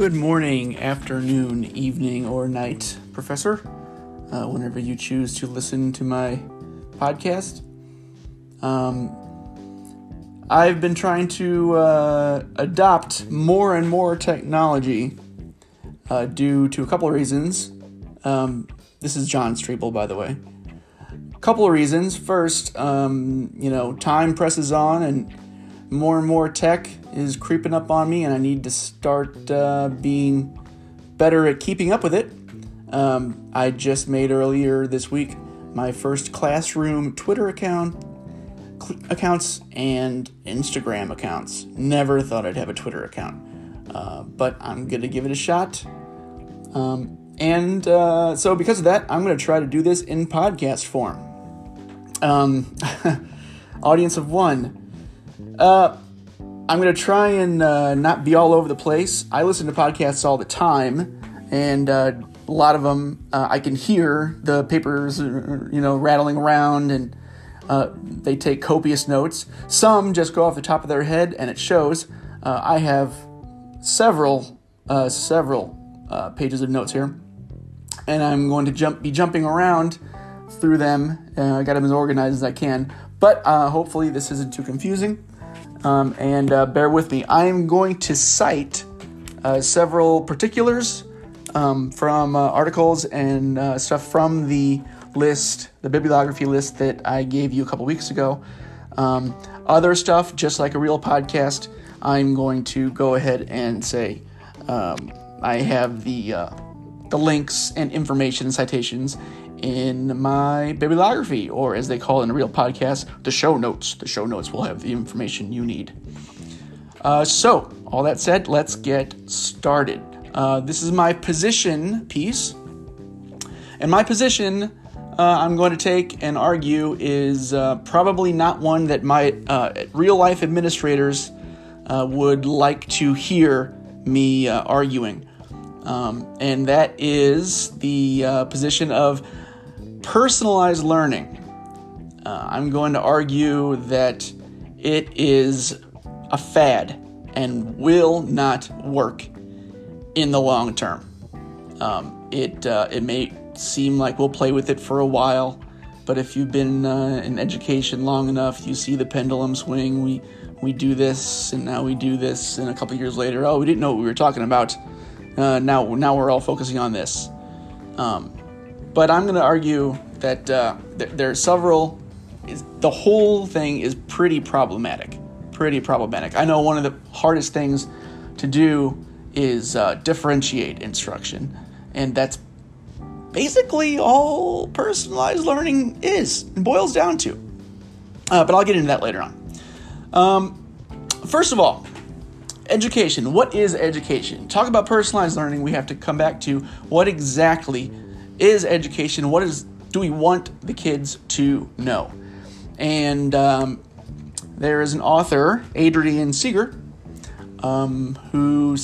Good morning, afternoon, evening, or night, Professor. Uh, whenever you choose to listen to my podcast. Um, I've been trying to uh, adopt more and more technology uh, due to a couple of reasons. Um, this is John Streeple, by the way. A couple of reasons. First, um, you know, time presses on and more and more tech is creeping up on me, and I need to start uh, being better at keeping up with it. Um, I just made earlier this week my first classroom Twitter account, cl- accounts, and Instagram accounts. Never thought I'd have a Twitter account, uh, but I'm gonna give it a shot. Um, and uh, so, because of that, I'm gonna try to do this in podcast form. Um, audience of one. Uh, I'm going to try and uh, not be all over the place. I listen to podcasts all the time, and uh, a lot of them uh, I can hear the papers, uh, you know, rattling around, and uh, they take copious notes. Some just go off the top of their head, and it shows. I have several, several pages of notes here, and I'm going to jump, be jumping around through them. I got them as organized as I can, but hopefully this isn't too confusing um, and uh, bear with me. I am going to cite uh, several particulars um, from uh, articles and uh, stuff from the list, the bibliography list that I gave you a couple weeks ago. Um, other stuff, just like a real podcast, I'm going to go ahead and say um, I have the uh, the links and information citations in my bibliography, or as they call it in a real podcast, the show notes. The show notes will have the information you need. Uh, so, all that said, let's get started. Uh, this is my position piece. And my position uh, I'm going to take and argue is uh, probably not one that my uh, real life administrators uh, would like to hear me arguing. Um, and that is the position of personalized learning. Uh, I'm going to argue that it is a fad and will not work in the long term. Um, it uh, it may seem like we'll play with it for a while, but if you've been uh, in education long enough, you see the pendulum swing. We we do this, and now we do this, and a couple years later, oh, we didn't know what we were talking about. Uh, now now we're all focusing on this. Um, but I'm going to argue that uh, th- there are several. The whole thing is pretty problematic. Pretty problematic. I know one of the hardest things to do is uh, differentiate instruction, and that's basically all personalized learning is and boils down to. Uh, but I'll get into that later on. Um, first of all, education. What is education? Talk about personalized learning. We have to come back to what exactly is education? What is do we want the kids to know? And um, there is an author, Adrian Seeger, um, who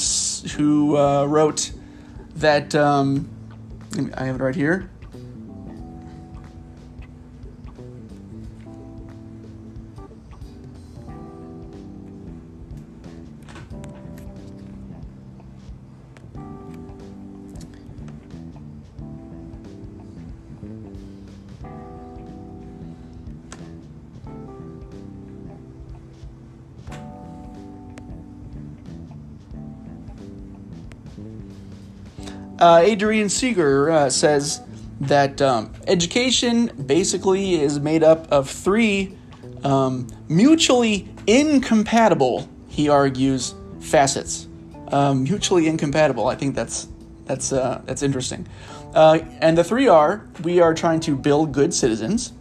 who uh, wrote that. Um, I have it right here. Uh, Adrian Seeger uh, says that um, education basically is made up of three um, mutually incompatible, he argues, facets. Um, mutually incompatible. I think that's that's uh, that's interesting. Uh, and the three are: we are trying to build good citizens,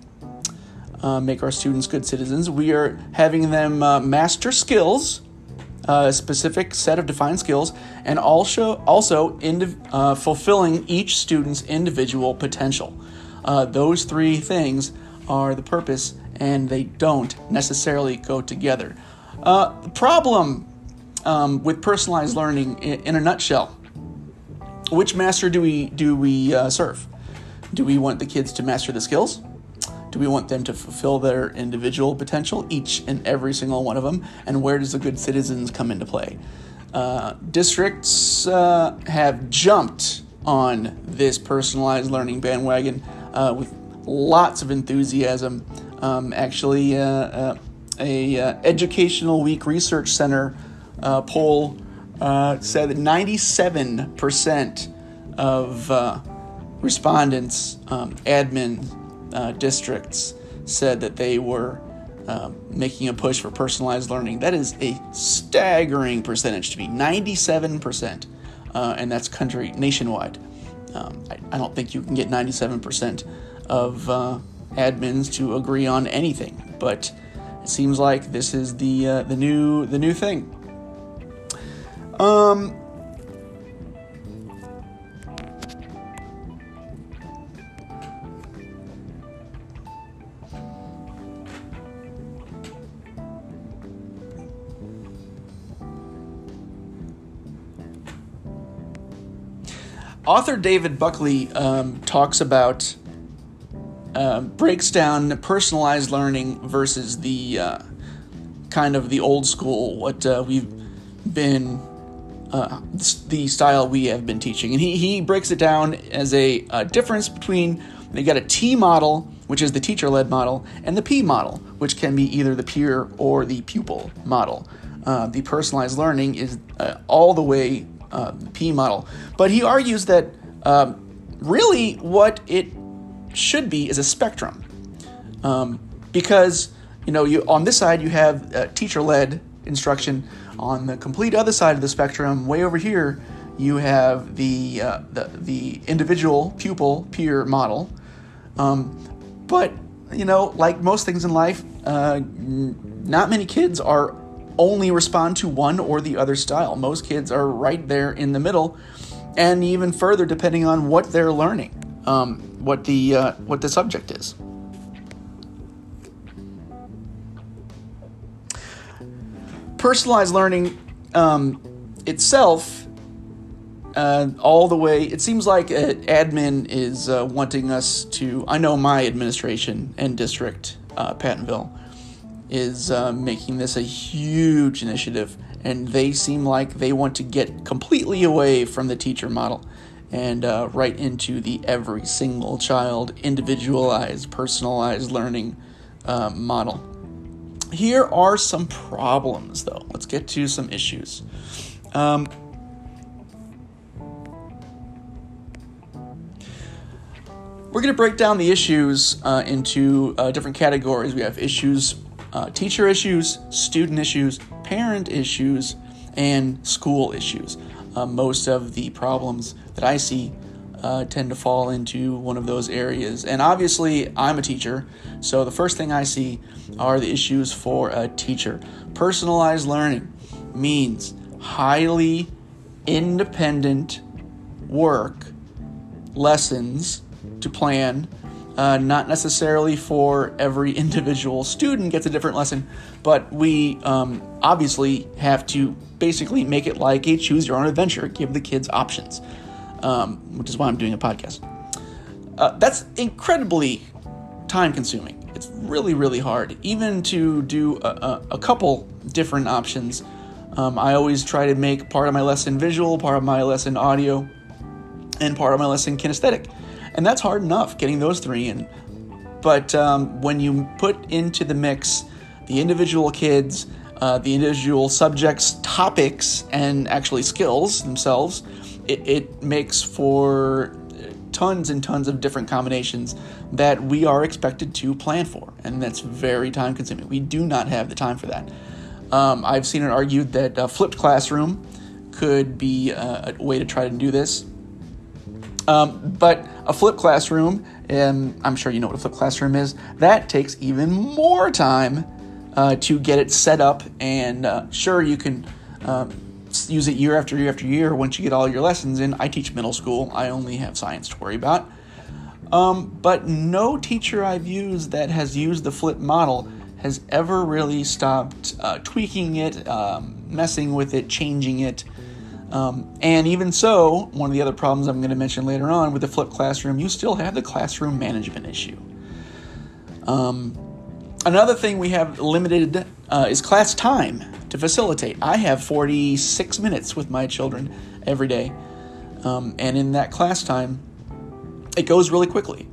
uh, make our students good citizens. We are having them master skills a specific set of defined skills, and also also indiv- uh, fulfilling each student's individual potential. Uh, those three things are the purpose, and they don't necessarily go together. Uh, the problem um, with personalized learning, in, in, a nutshell, which master do we do we uh, serve? Do we want the kids to master the skills? Do we want them to fulfill their individual potential, each and every single one of them? And where does the good citizens come into play? uh, districts uh, have jumped on this personalized learning bandwagon uh, with lots of enthusiasm. Um, actually, uh, uh, a Educational Week Research Center poll said that 97% of respondents, um, admin districts, said that they were um, making a push for personalized learning. That is a staggering percentage to me 97%, uh, and that's country nationwide. Um, I, I, don't think you can get 97% of uh, admins to agree on anything, but it seems like this is the uh, the new the new thing. Um, author David Buckley um, talks about uh, breaks down personalized learning versus the uh, kind of the old school what uh, we've been uh, the style we have been teaching. And he, he breaks it down as a, a difference between they got a T model which is the teacher led model and the P model which can be either the peer or the pupil model. Uh, the personalized learning is uh, all the way uh, P model. But he argues that um, really what it should be is a spectrum, um, because you know you on this side you have uh, teacher-led instruction. On the complete other side of the spectrum, way over here, you have the uh, the, the individual pupil peer model. Um, but you know, like most things in life, uh, not many kids are only respond to one or the other style. Most kids are right there in the middle, and even further depending on what they're learning, um, what the uh, what the subject is. Personalized learning um, itself, uh, all the way, it seems like admin is uh, wanting us to. I know my administration and district, uh, Pattonville is uh, making this a huge initiative, and they seem like they want to get completely away from the teacher model and uh, right into the every single child individualized, personalized learning uh, model. Here are some problems, though. Let's get to some issues. Um, we're going to break down the issues uh, into uh, different categories. We have issues uh, teacher issues, student issues, parent issues, and school issues. Uh, most of the problems that I see uh, tend to fall into one of those areas. And obviously, I'm a teacher, so the first thing I see are the issues for a teacher. Personalized learning means highly independent work, lessons to plan uh, not necessarily for every individual student gets a different lesson, but we um, obviously have to basically make it like a choose your own adventure, give the kids options, um, which is why I'm doing a podcast. Uh, that's incredibly time consuming. It's really, really hard, even to do a, a, a couple different options. Um, I always try to make part of my lesson visual, part of my lesson audio, and part of my lesson kinesthetic and that's hard enough getting those three in. But um, when you put into the mix the individual kids, uh, the individual subjects, topics, and actually skills themselves, it, it makes for tons and tons of different combinations that we are expected to plan for, and that's very time consuming. We do not have the time for that. Um, I've seen it argued that a flipped classroom could be a, a way to try to do this. Um, but a flipped classroom, and I'm sure you know what a flipped classroom is, that takes even more time uh, to get it set up. And uh, sure, you can um, use it year after year after year once you get all your lessons in. I teach middle school, I only have science to worry about. Um, but no teacher I've used that has used the flip model has ever really stopped uh, tweaking it, um, messing with it, changing it. Um, and even so, one of the other problems I'm going to mention later on with the flipped classroom, you still have the classroom management issue. Um, another thing we have limited uh, is class time. to facilitate. I have 46 minutes with my children every day. Um, and in that class time, it goes really quickly.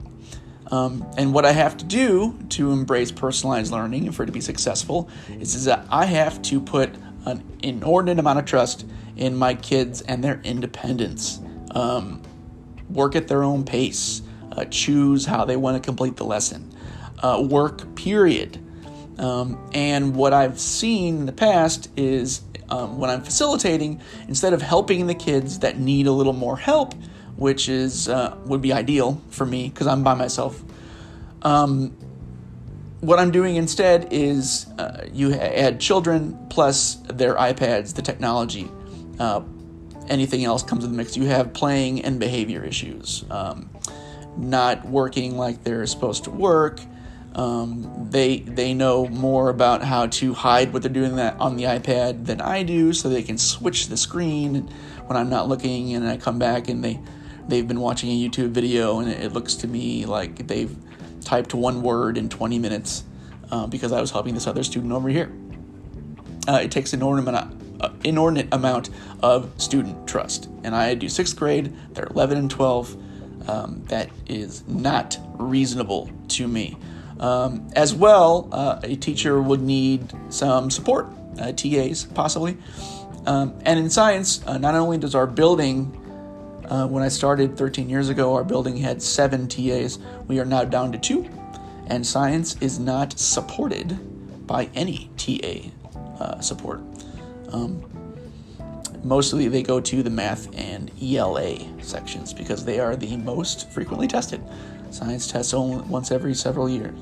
Um, and what I have to do to embrace personalized learning and for it to be successful is, is that I have to put an inordinate amount of trust in my kids and their independence. Um, work at their own pace, uh, choose how they want to complete the lesson, uh, work, period. Um, and what I've seen in the past is um, when I'm facilitating, instead of helping the kids that need a little more help, which is uh, would be ideal for me because I'm by myself. Um, what I'm doing instead is uh, you add children plus their iPads, the technology. Uh, anything else comes in the mix. You have playing and behavior issues, um, not working like they're supposed to work. Um, they they know more about how to hide what they're doing that on the iPad than I do, so they can switch the screen when I'm not looking, and I come back and they they've been watching a YouTube video, and it, looks to me like they've typed one word in 20 minutes uh, because I was helping this other student over here. Uh, it takes an inordinate, inordinate amount of student trust, and I do sixth grade. They're 11 and 12. Um, that is not reasonable to me. Um, as well, uh, a teacher would need some support, uh, TAs possibly. Um, and in science, uh, not only does our building, uh, when I started 13 years ago, our building had seven TAs. We are now down to two, and science is not supported by any TA uh, support. Um, mostly they go to the math and ELA sections because they are the most frequently tested. Science tests only once every several years.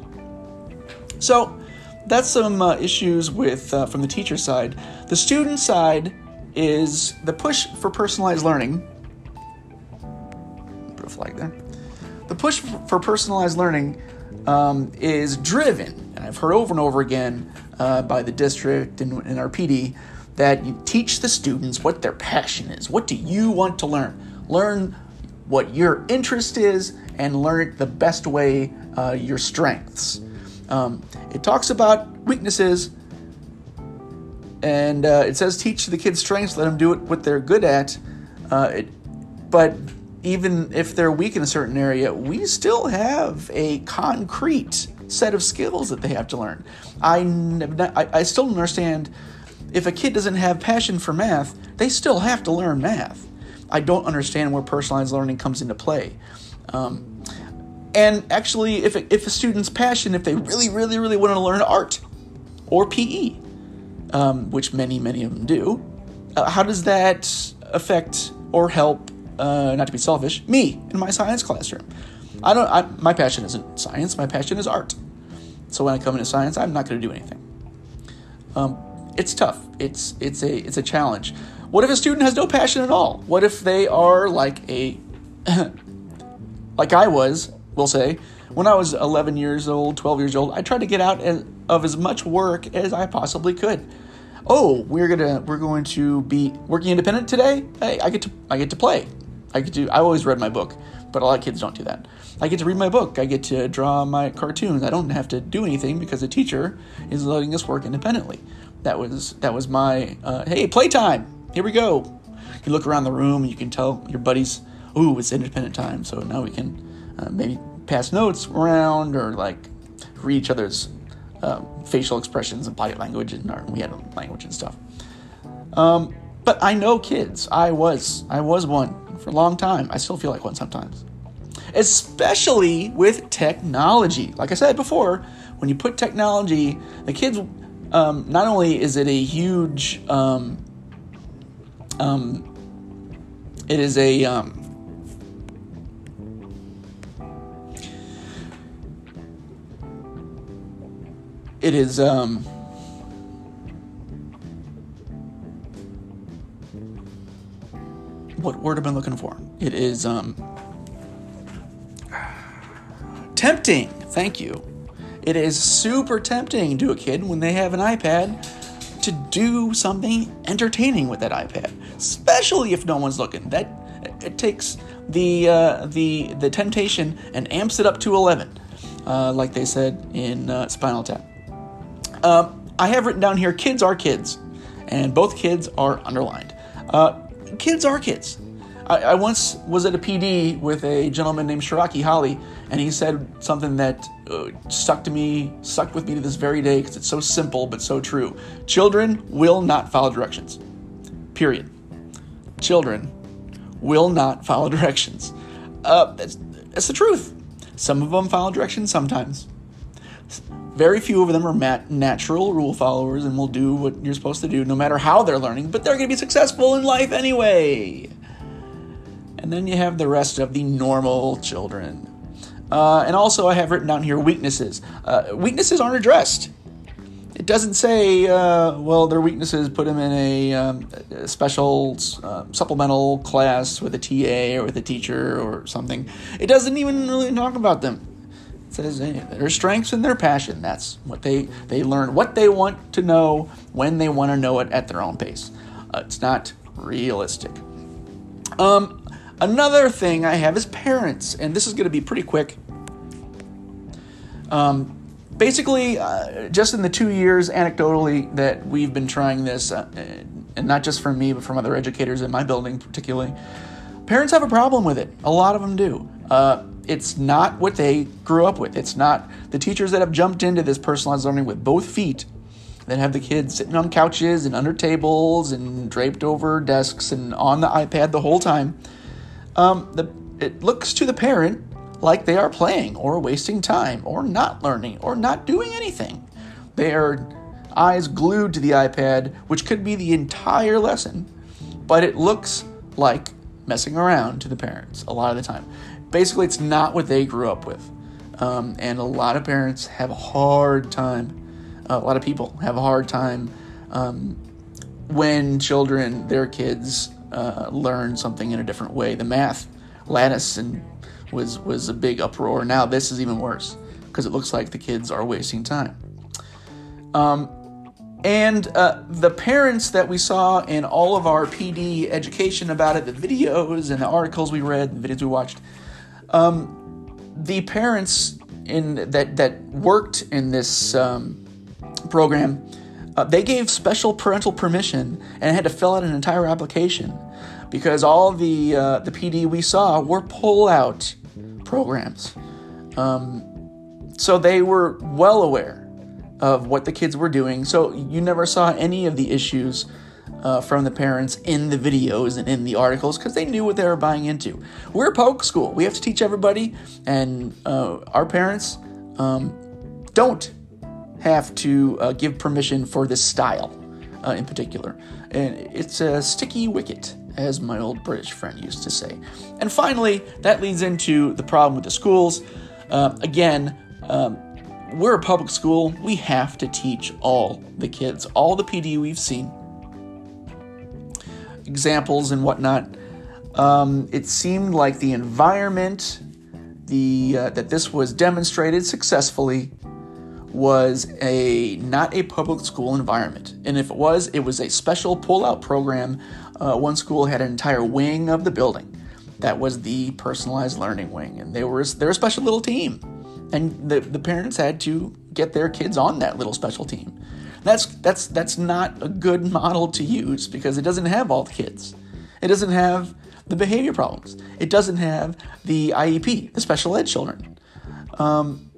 So that's some uh, issues with uh, from the teacher side. The student side is the push for personalized learning. Put a flag there. The push for personalized learning um, is driven, and I've heard over and over again uh, by the district and, and our PD that you teach the students what their passion is. What do you want to learn? Learn what your interest is and learn it the best way, uh, your strengths. Um, it talks about weaknesses and uh, it says teach the kids strengths, let them do it what they're good at. Uh, it, but even if they're weak in a certain area, we still have a concrete set of skills that they have to learn. I, I, I still don't understand if a kid doesn't have passion for math, they still have to learn math. I don't understand where personalized learning comes into play. Um, and actually, if, if a student's passion, if they really, really, really want to learn art or PE, um, which many, many of them do, uh, how does that affect or help, uh, not to be selfish, me in my science classroom? I don't. I, my passion isn't science. My passion is art. So when I come into science, I'm not going to do anything. Um, it's tough. It's it's a it's a challenge. What if a student has no passion at all? What if they are like a like I was we'll say, when I was 11 years old, 12 years old, I tried to get out of as much work as I possibly could. Oh, we're gonna we're going to be working independent today. Hey, I get to I get to play. I get to. I always read my book, but a lot of kids don't do that. I get to read my book. I get to draw my cartoons. I don't have to do anything because the teacher is letting us work independently. That was that was my uh, hey playtime. Here we go. You look around the room, and you can tell your buddies, "Ooh, it's independent time." So now we can uh, maybe pass notes around or like read each other's uh, facial expressions and body language and our, we had language and stuff. Um, but I know kids. I was I was one for a long time. I still feel like one sometimes. Especially with technology. Like I said before, when you put technology, the kids. Um, not only is it a huge, um, um, it is a um, it is um what word am I looking for? It is um tempting. Thank you. It is super tempting to a kid when they have an iPad to do something entertaining with that iPad, especially if no one's looking. That it takes the uh, the the temptation and amps it up to eleven, uh, like they said in uh, Spinal Tap. Um, I have written down here kids are kids. and both kids are underlined. Uh, kids are kids. I, I, once was at a PD with a gentleman named Shiraki Holly, and he said something that uh, stuck to me, stuck with me to this very day because it's so simple but so true. Children will not follow directions. Period. Children will not follow directions. Uh, that's, that's the truth. Some of them follow directions sometimes. Very few of them are mat- natural rule followers and will do what you're supposed to do no matter how they're learning, but they're going to be successful in life anyway. And then you have the rest of the normal children. Uh, and also, I have written down here weaknesses. Uh, weaknesses aren't addressed. It doesn't say, uh, well, their weaknesses put them in a, um, a special uh, supplemental class with a TA or with a teacher or something. It doesn't even really talk about them. It says hey, their strengths and their passion. That's what they, they learn, what they want to know when they want to know it at their own pace. Uh, it's not realistic. Um, another thing I have is parents, and this is going to be pretty quick. Um, basically, uh, just in the two years, anecdotally, that we've been trying this, uh, and not just from me, but from other educators in my building, particularly, parents have a problem with it. A lot of them do. Uh, it's not what they grew up with. It's not the teachers that have jumped into this personalized learning with both feet that have the kids sitting on couches and under tables and draped over desks and on the iPad the whole time. Um, the, it looks to the parent like they are playing or wasting time or not learning or not doing anything. They are eyes glued to the iPad, which could be the entire lesson, but it looks like messing around to the parents a lot of the time basically, it's not what they grew up with. Um, and a lot of parents have a hard time, uh, a lot of people have a hard time um, when children, their kids, uh, learn something in a different way. The math, lattice, and was was a big uproar. Now this is even worse because it looks like the kids are wasting time. Um, and uh, the parents that we saw in all of our PD education about it, the videos and the articles we read, the videos we watched, um, the parents in that that worked in this um, program, uh, they gave special parental permission and had to fill out an entire application because all the uh, the PD we saw were pull-out programs. Um, so they were well aware of what the kids were doing. So you never saw any of the issues uh, from the parents in the videos and in the articles because they knew what they were buying into. We're a public school. We have to teach everybody, and uh, our parents um, don't have to uh, give permission for this style uh, in particular. And it's a sticky wicket, as my old British friend used to say. And finally, that leads into the problem with the schools. Uh, again, um, we're a public school. We have to teach all the kids. All the PD we've seen examples and whatnot, um, it seemed like the environment the uh, that this was demonstrated successfully was a not a public school environment, and if it was, it was a special pull-out program. Uh, one school had an entire wing of the building that was the personalized learning wing, and they were they're a special little team, and the the parents had to get their kids on that little special team. That's that's that's not a good model to use because it doesn't have all the kids. It doesn't have the behavior problems. It doesn't have the IEP, the special ed children. Um,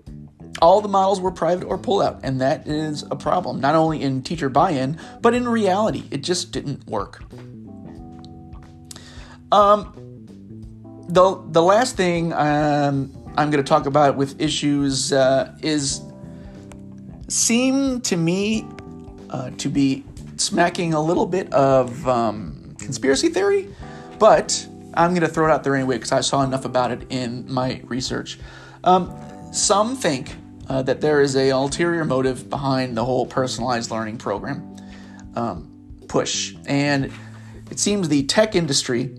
all the models were private or pull out, and that is a problem, not only in teacher buy in, but in reality. It just didn't work. Um, the, the last thing um, I'm going to talk about with issues uh, is seem to me uh, to be smacking a little bit of um, conspiracy theory, but I'm going to throw it out there anyway because I saw enough about it in my research. Um, some think uh, that there is a ulterior motive behind the whole personalized learning program um, push, and it seems the tech industry.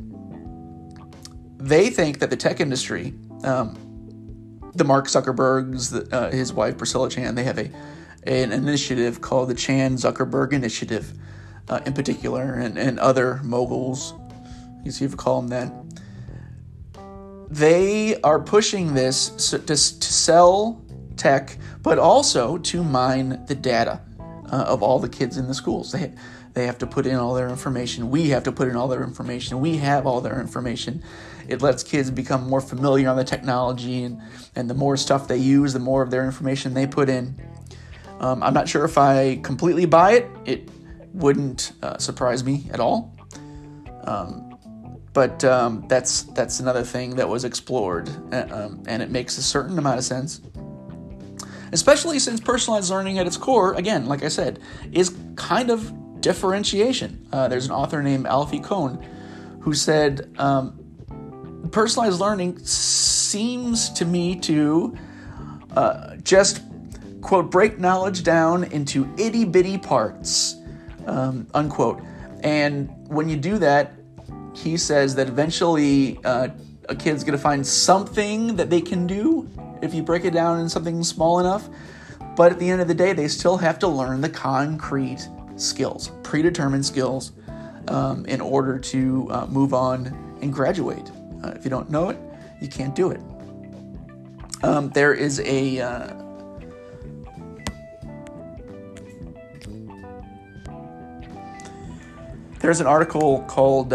They think that the tech industry, um, the Mark Zuckerberg's, uh, his wife Priscilla Chan, they have a an initiative called the Chan Zuckerberg Initiative, uh, in particular, and, and other moguls, you see if you call them that. They are pushing this to, to sell tech, but also to mine the data uh, of all the kids in the schools. They they have to put in all their information. We have to put in all their information. We have all their information. It lets kids become more familiar on the technology, and, and the more stuff they use, the more of their information they put in. Um, I'm not sure if I completely buy it. It wouldn't uh, surprise me at all. Um, but um, that's that's another thing that was explored, uh, um, and it makes a certain amount of sense. Especially since personalized learning at its core, again, like I said, is kind of differentiation. Uh, there's an author named Alfie Kohn who said, um, personalized learning seems to me to uh, just, quote, break knowledge down into itty bitty parts, um, unquote. And when you do that, he says that eventually uh, a kid's going to find something that they can do if you break it down in something small enough. But at the end of the day, they still have to learn the concrete skills, predetermined skills, um, in order to uh, move on and graduate. Uh, if you don't know it, you can't do it. Um, there is a uh, there's an article called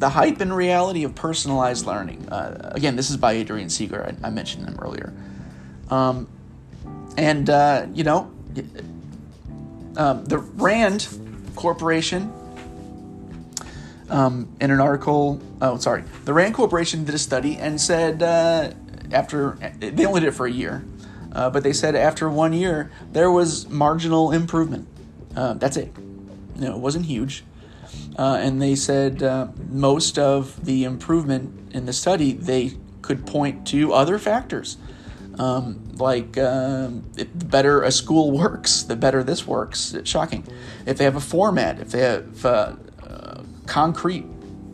The Hype and Reality of Personalized Learning. Uh, again, this is by Adrian Seeger. I, I mentioned him earlier. Um, and, uh, you know, um, the RAND Corporation, um, in an article, oh, sorry, the RAND Corporation did a study and said uh, after, they only did it for a year, uh, but they said after one year, there was marginal improvement. Uh, that's it. You know, it wasn't huge. Uh, and they said uh, most of the improvement in the study they could point to other factors. Um, like um, the better a school works the better this works. It's shocking. If they have a format if they have uh, uh concrete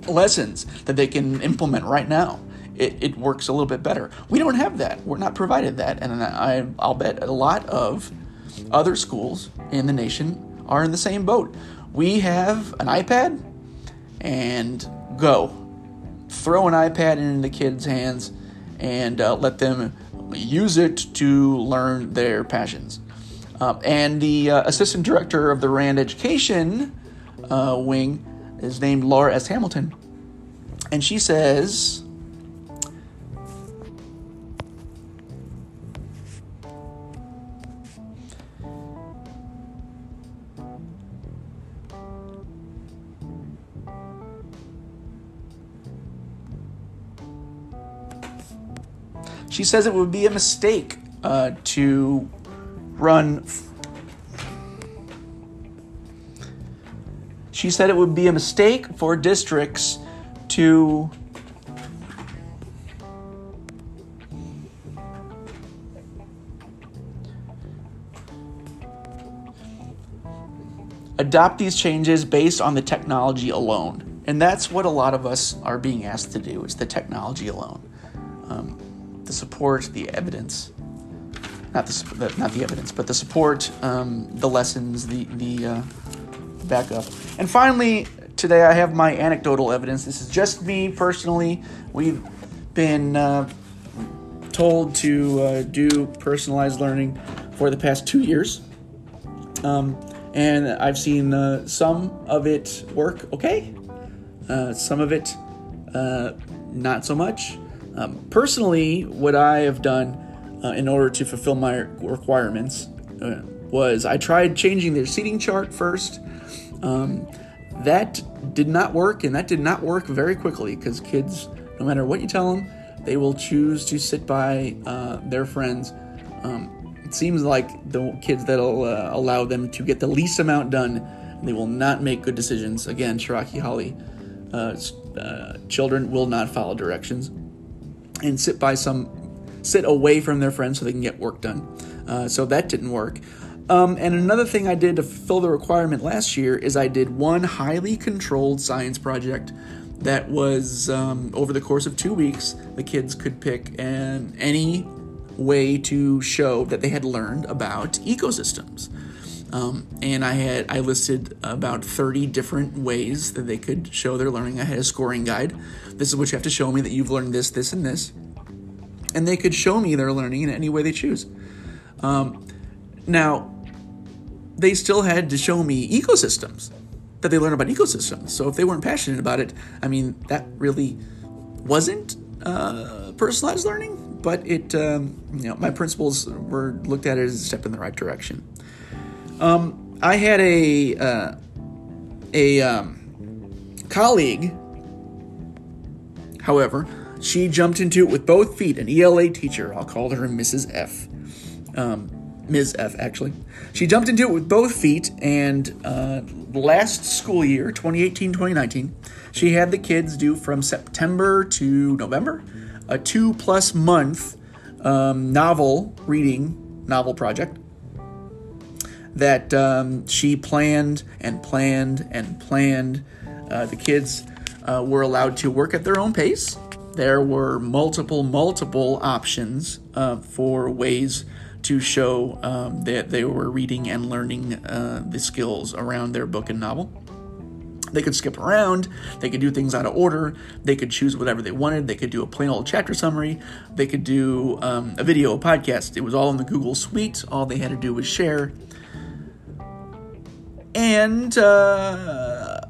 lessons that they can implement right now it, it works a little bit better. We don't have that. We're not provided that. And I, i'll bet a lot of other schools in the nation are in the same boat we have an iPad and go. Throw an iPad into the kids' hands and uh, let them use it to learn their passions. Um, and the uh, assistant director of the RAND Education uh, wing is named Laura S. Hamilton. And she says She says it would be a mistake uh, to run. She said it would be a mistake for districts to adopt these changes based on the technology alone. And that's what a lot of us are being asked to do is the technology alone. The support, the evidence, not the not the evidence, but the support, um, the lessons, the the uh, backup, and finally today I have my anecdotal evidence. This is just me personally. We've been uh, told to uh, do personalized learning for the past two years. Um, and I've seen uh, some of it work okay, uh, some of it uh, not so much. Um, personally, what I have done uh, in order to fulfill my requirements uh, was I tried changing their seating chart first. Um, that did not work, and that did not work very quickly because kids, no matter what you tell them, they will choose to sit by uh, their friends. Um, it seems like the kids that'll uh, allow them to get the least amount done, they will not make good decisions. Again, Shiraki Holly, uh, uh, children will not follow directions and sit by some sit away from their friends so they can get work done. Uh, so that didn't work. Um, and another thing I did to fill the requirement last year is I did one highly controlled science project that was um, over the course of two weeks. The kids could pick an, any way to show that they had learned about ecosystems. Um, and I had I listed about 30 different ways that they could show their learning. I had a scoring guide. This is what you have to show me that you've learned this, this, and this. And they could show me their learning in any way they choose. Um, now, they still had to show me ecosystems that they learn about ecosystems. So if they weren't passionate about it, I mean, that really wasn't uh, personalized learning. But it, um, you know, my principles were looked at as a step in the right direction. Um, I had a uh, a um, colleague, however, she jumped into it with both feet. An ELA teacher, I'll call her Mrs. F. Um, Ms. F. Actually, she jumped into it with both feet, and uh, last school year, 2018-2019, she had the kids do from September to November a two-plus month um, novel reading novel project that um, she planned and planned and planned. Uh, the kids uh, were allowed to work at their own pace. There were multiple, multiple options uh, for ways to show um, that they were reading and learning uh, the skills around their book and novel. They could skip around, they could do things out of order, they could choose whatever they wanted, they could do a plain old chapter summary, they could do um, a video, a podcast. It was all in the Google Suite. All they had to do was share and uh,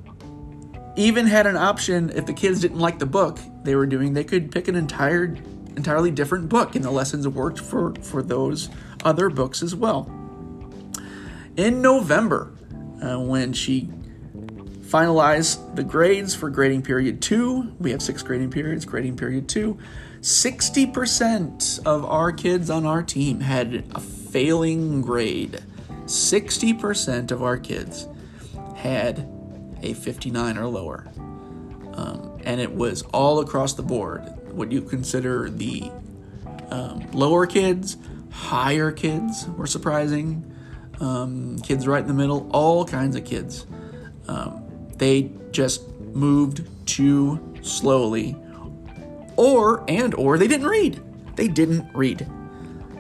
even had an option if the kids didn't like the book they were doing they could pick an entire entirely different book and the lessons worked for for those other books as well. In november uh, when she finalized the grades for grading period two we have six grading periods grading period two 60% of our kids on our team had a failing grade 60% of our kids had a 59 or lower. Um, and it was all across the board. What you consider the um, lower kids, higher kids were surprising, um, kids right in the middle, all kinds of kids. Um, they just moved too slowly, or and or they didn't read. They didn't read.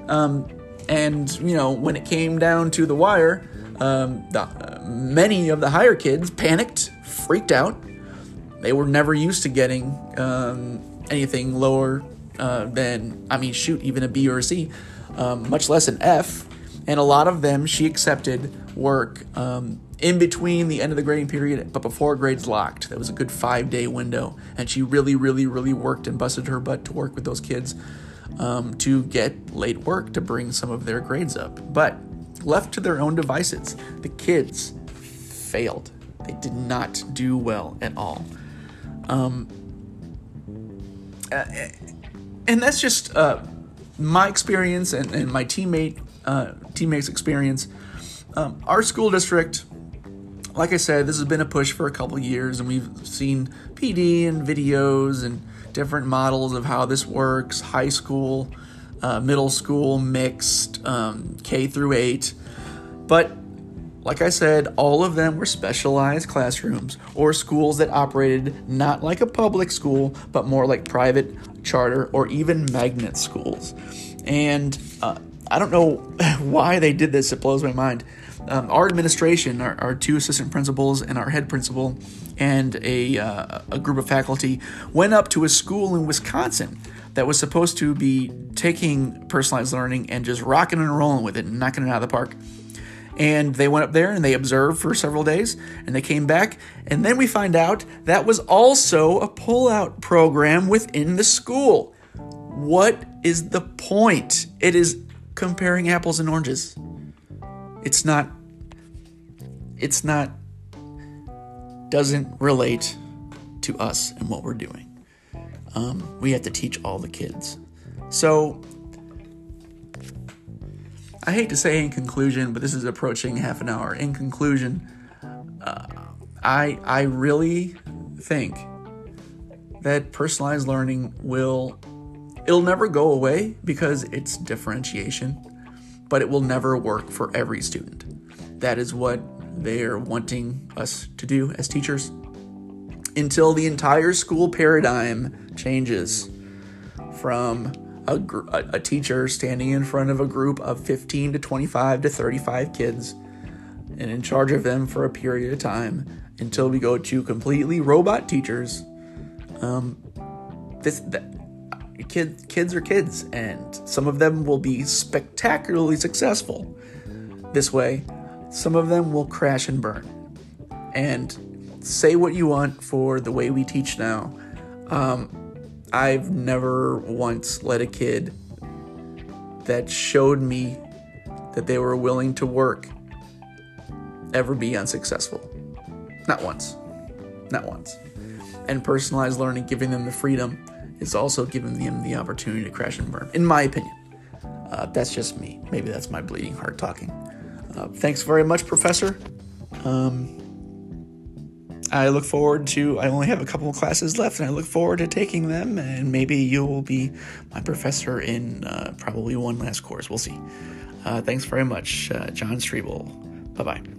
Um, and you know, when it came down to the wire, um, the, uh, many of the higher kids panicked, freaked out. They were never used to getting um, anything lower uh, than, I mean, shoot, even a B or a C, um, much less an F. And a lot of them she accepted work um, in between the end of the grading period, but before grades locked. That was a good five day window. And she really, really, really worked and busted her butt to work with those kids um, to get late work to bring some of their grades up. But left to their own devices, the kids failed. They did not do well at all. Um, uh, and that's just uh, my experience and, and my teammate uh, teammates' experience. Um, our school district, like I said, this has been a push for a couple years, and we've seen PD and videos and different models of how this works high school, uh, middle school, mixed, um, K through 8. But like I said, all of them were specialized classrooms or schools that operated not like a public school, but more like private, charter, or even magnet schools. And uh, I don't know why they did this, it blows my mind. Um, our administration, our, our, two assistant principals, and our head principal, and a, uh, a group of faculty went up to a school in Wisconsin that was supposed to be taking personalized learning and just rocking and rolling with it and knocking it out of the park. And they went up there and they observed for several days and they came back. And then we find out that was also a pullout program within the school. What is the point? It is comparing apples and oranges. It's not, it's not, doesn't relate to us and what we're doing. Um, we have to teach all the kids. So, I hate to say in conclusion, but this is approaching half an hour. In conclusion, uh, I I really think that personalized learning will it'll never go away because it's differentiation but it will never work for every student. That is what they're wanting us to do as teachers until the entire school paradigm changes from a, a, teacher standing in front of a group of 15 to 25 to 35 kids and in charge of them for a period of time until we go to completely robot teachers. Um, this that, kids kids are kids, and some of them will be spectacularly successful. This way, some of them will crash and burn. And say what you want for the way we teach now. Um, I've never once let a kid that showed me that they were willing to work ever be unsuccessful. Not once. Not once. And personalized learning, giving them the freedom, is also giving them the opportunity to crash and burn, in my opinion. Uh, that's just me. Maybe that's my bleeding heart talking. Uh, thanks very much, Professor. Um, I look forward to, I only have a couple of classes left, and I look forward to taking them, and maybe you will be my professor in uh, probably one last course. We'll see. Uh, thanks very much, uh, John Strebel. Bye bye.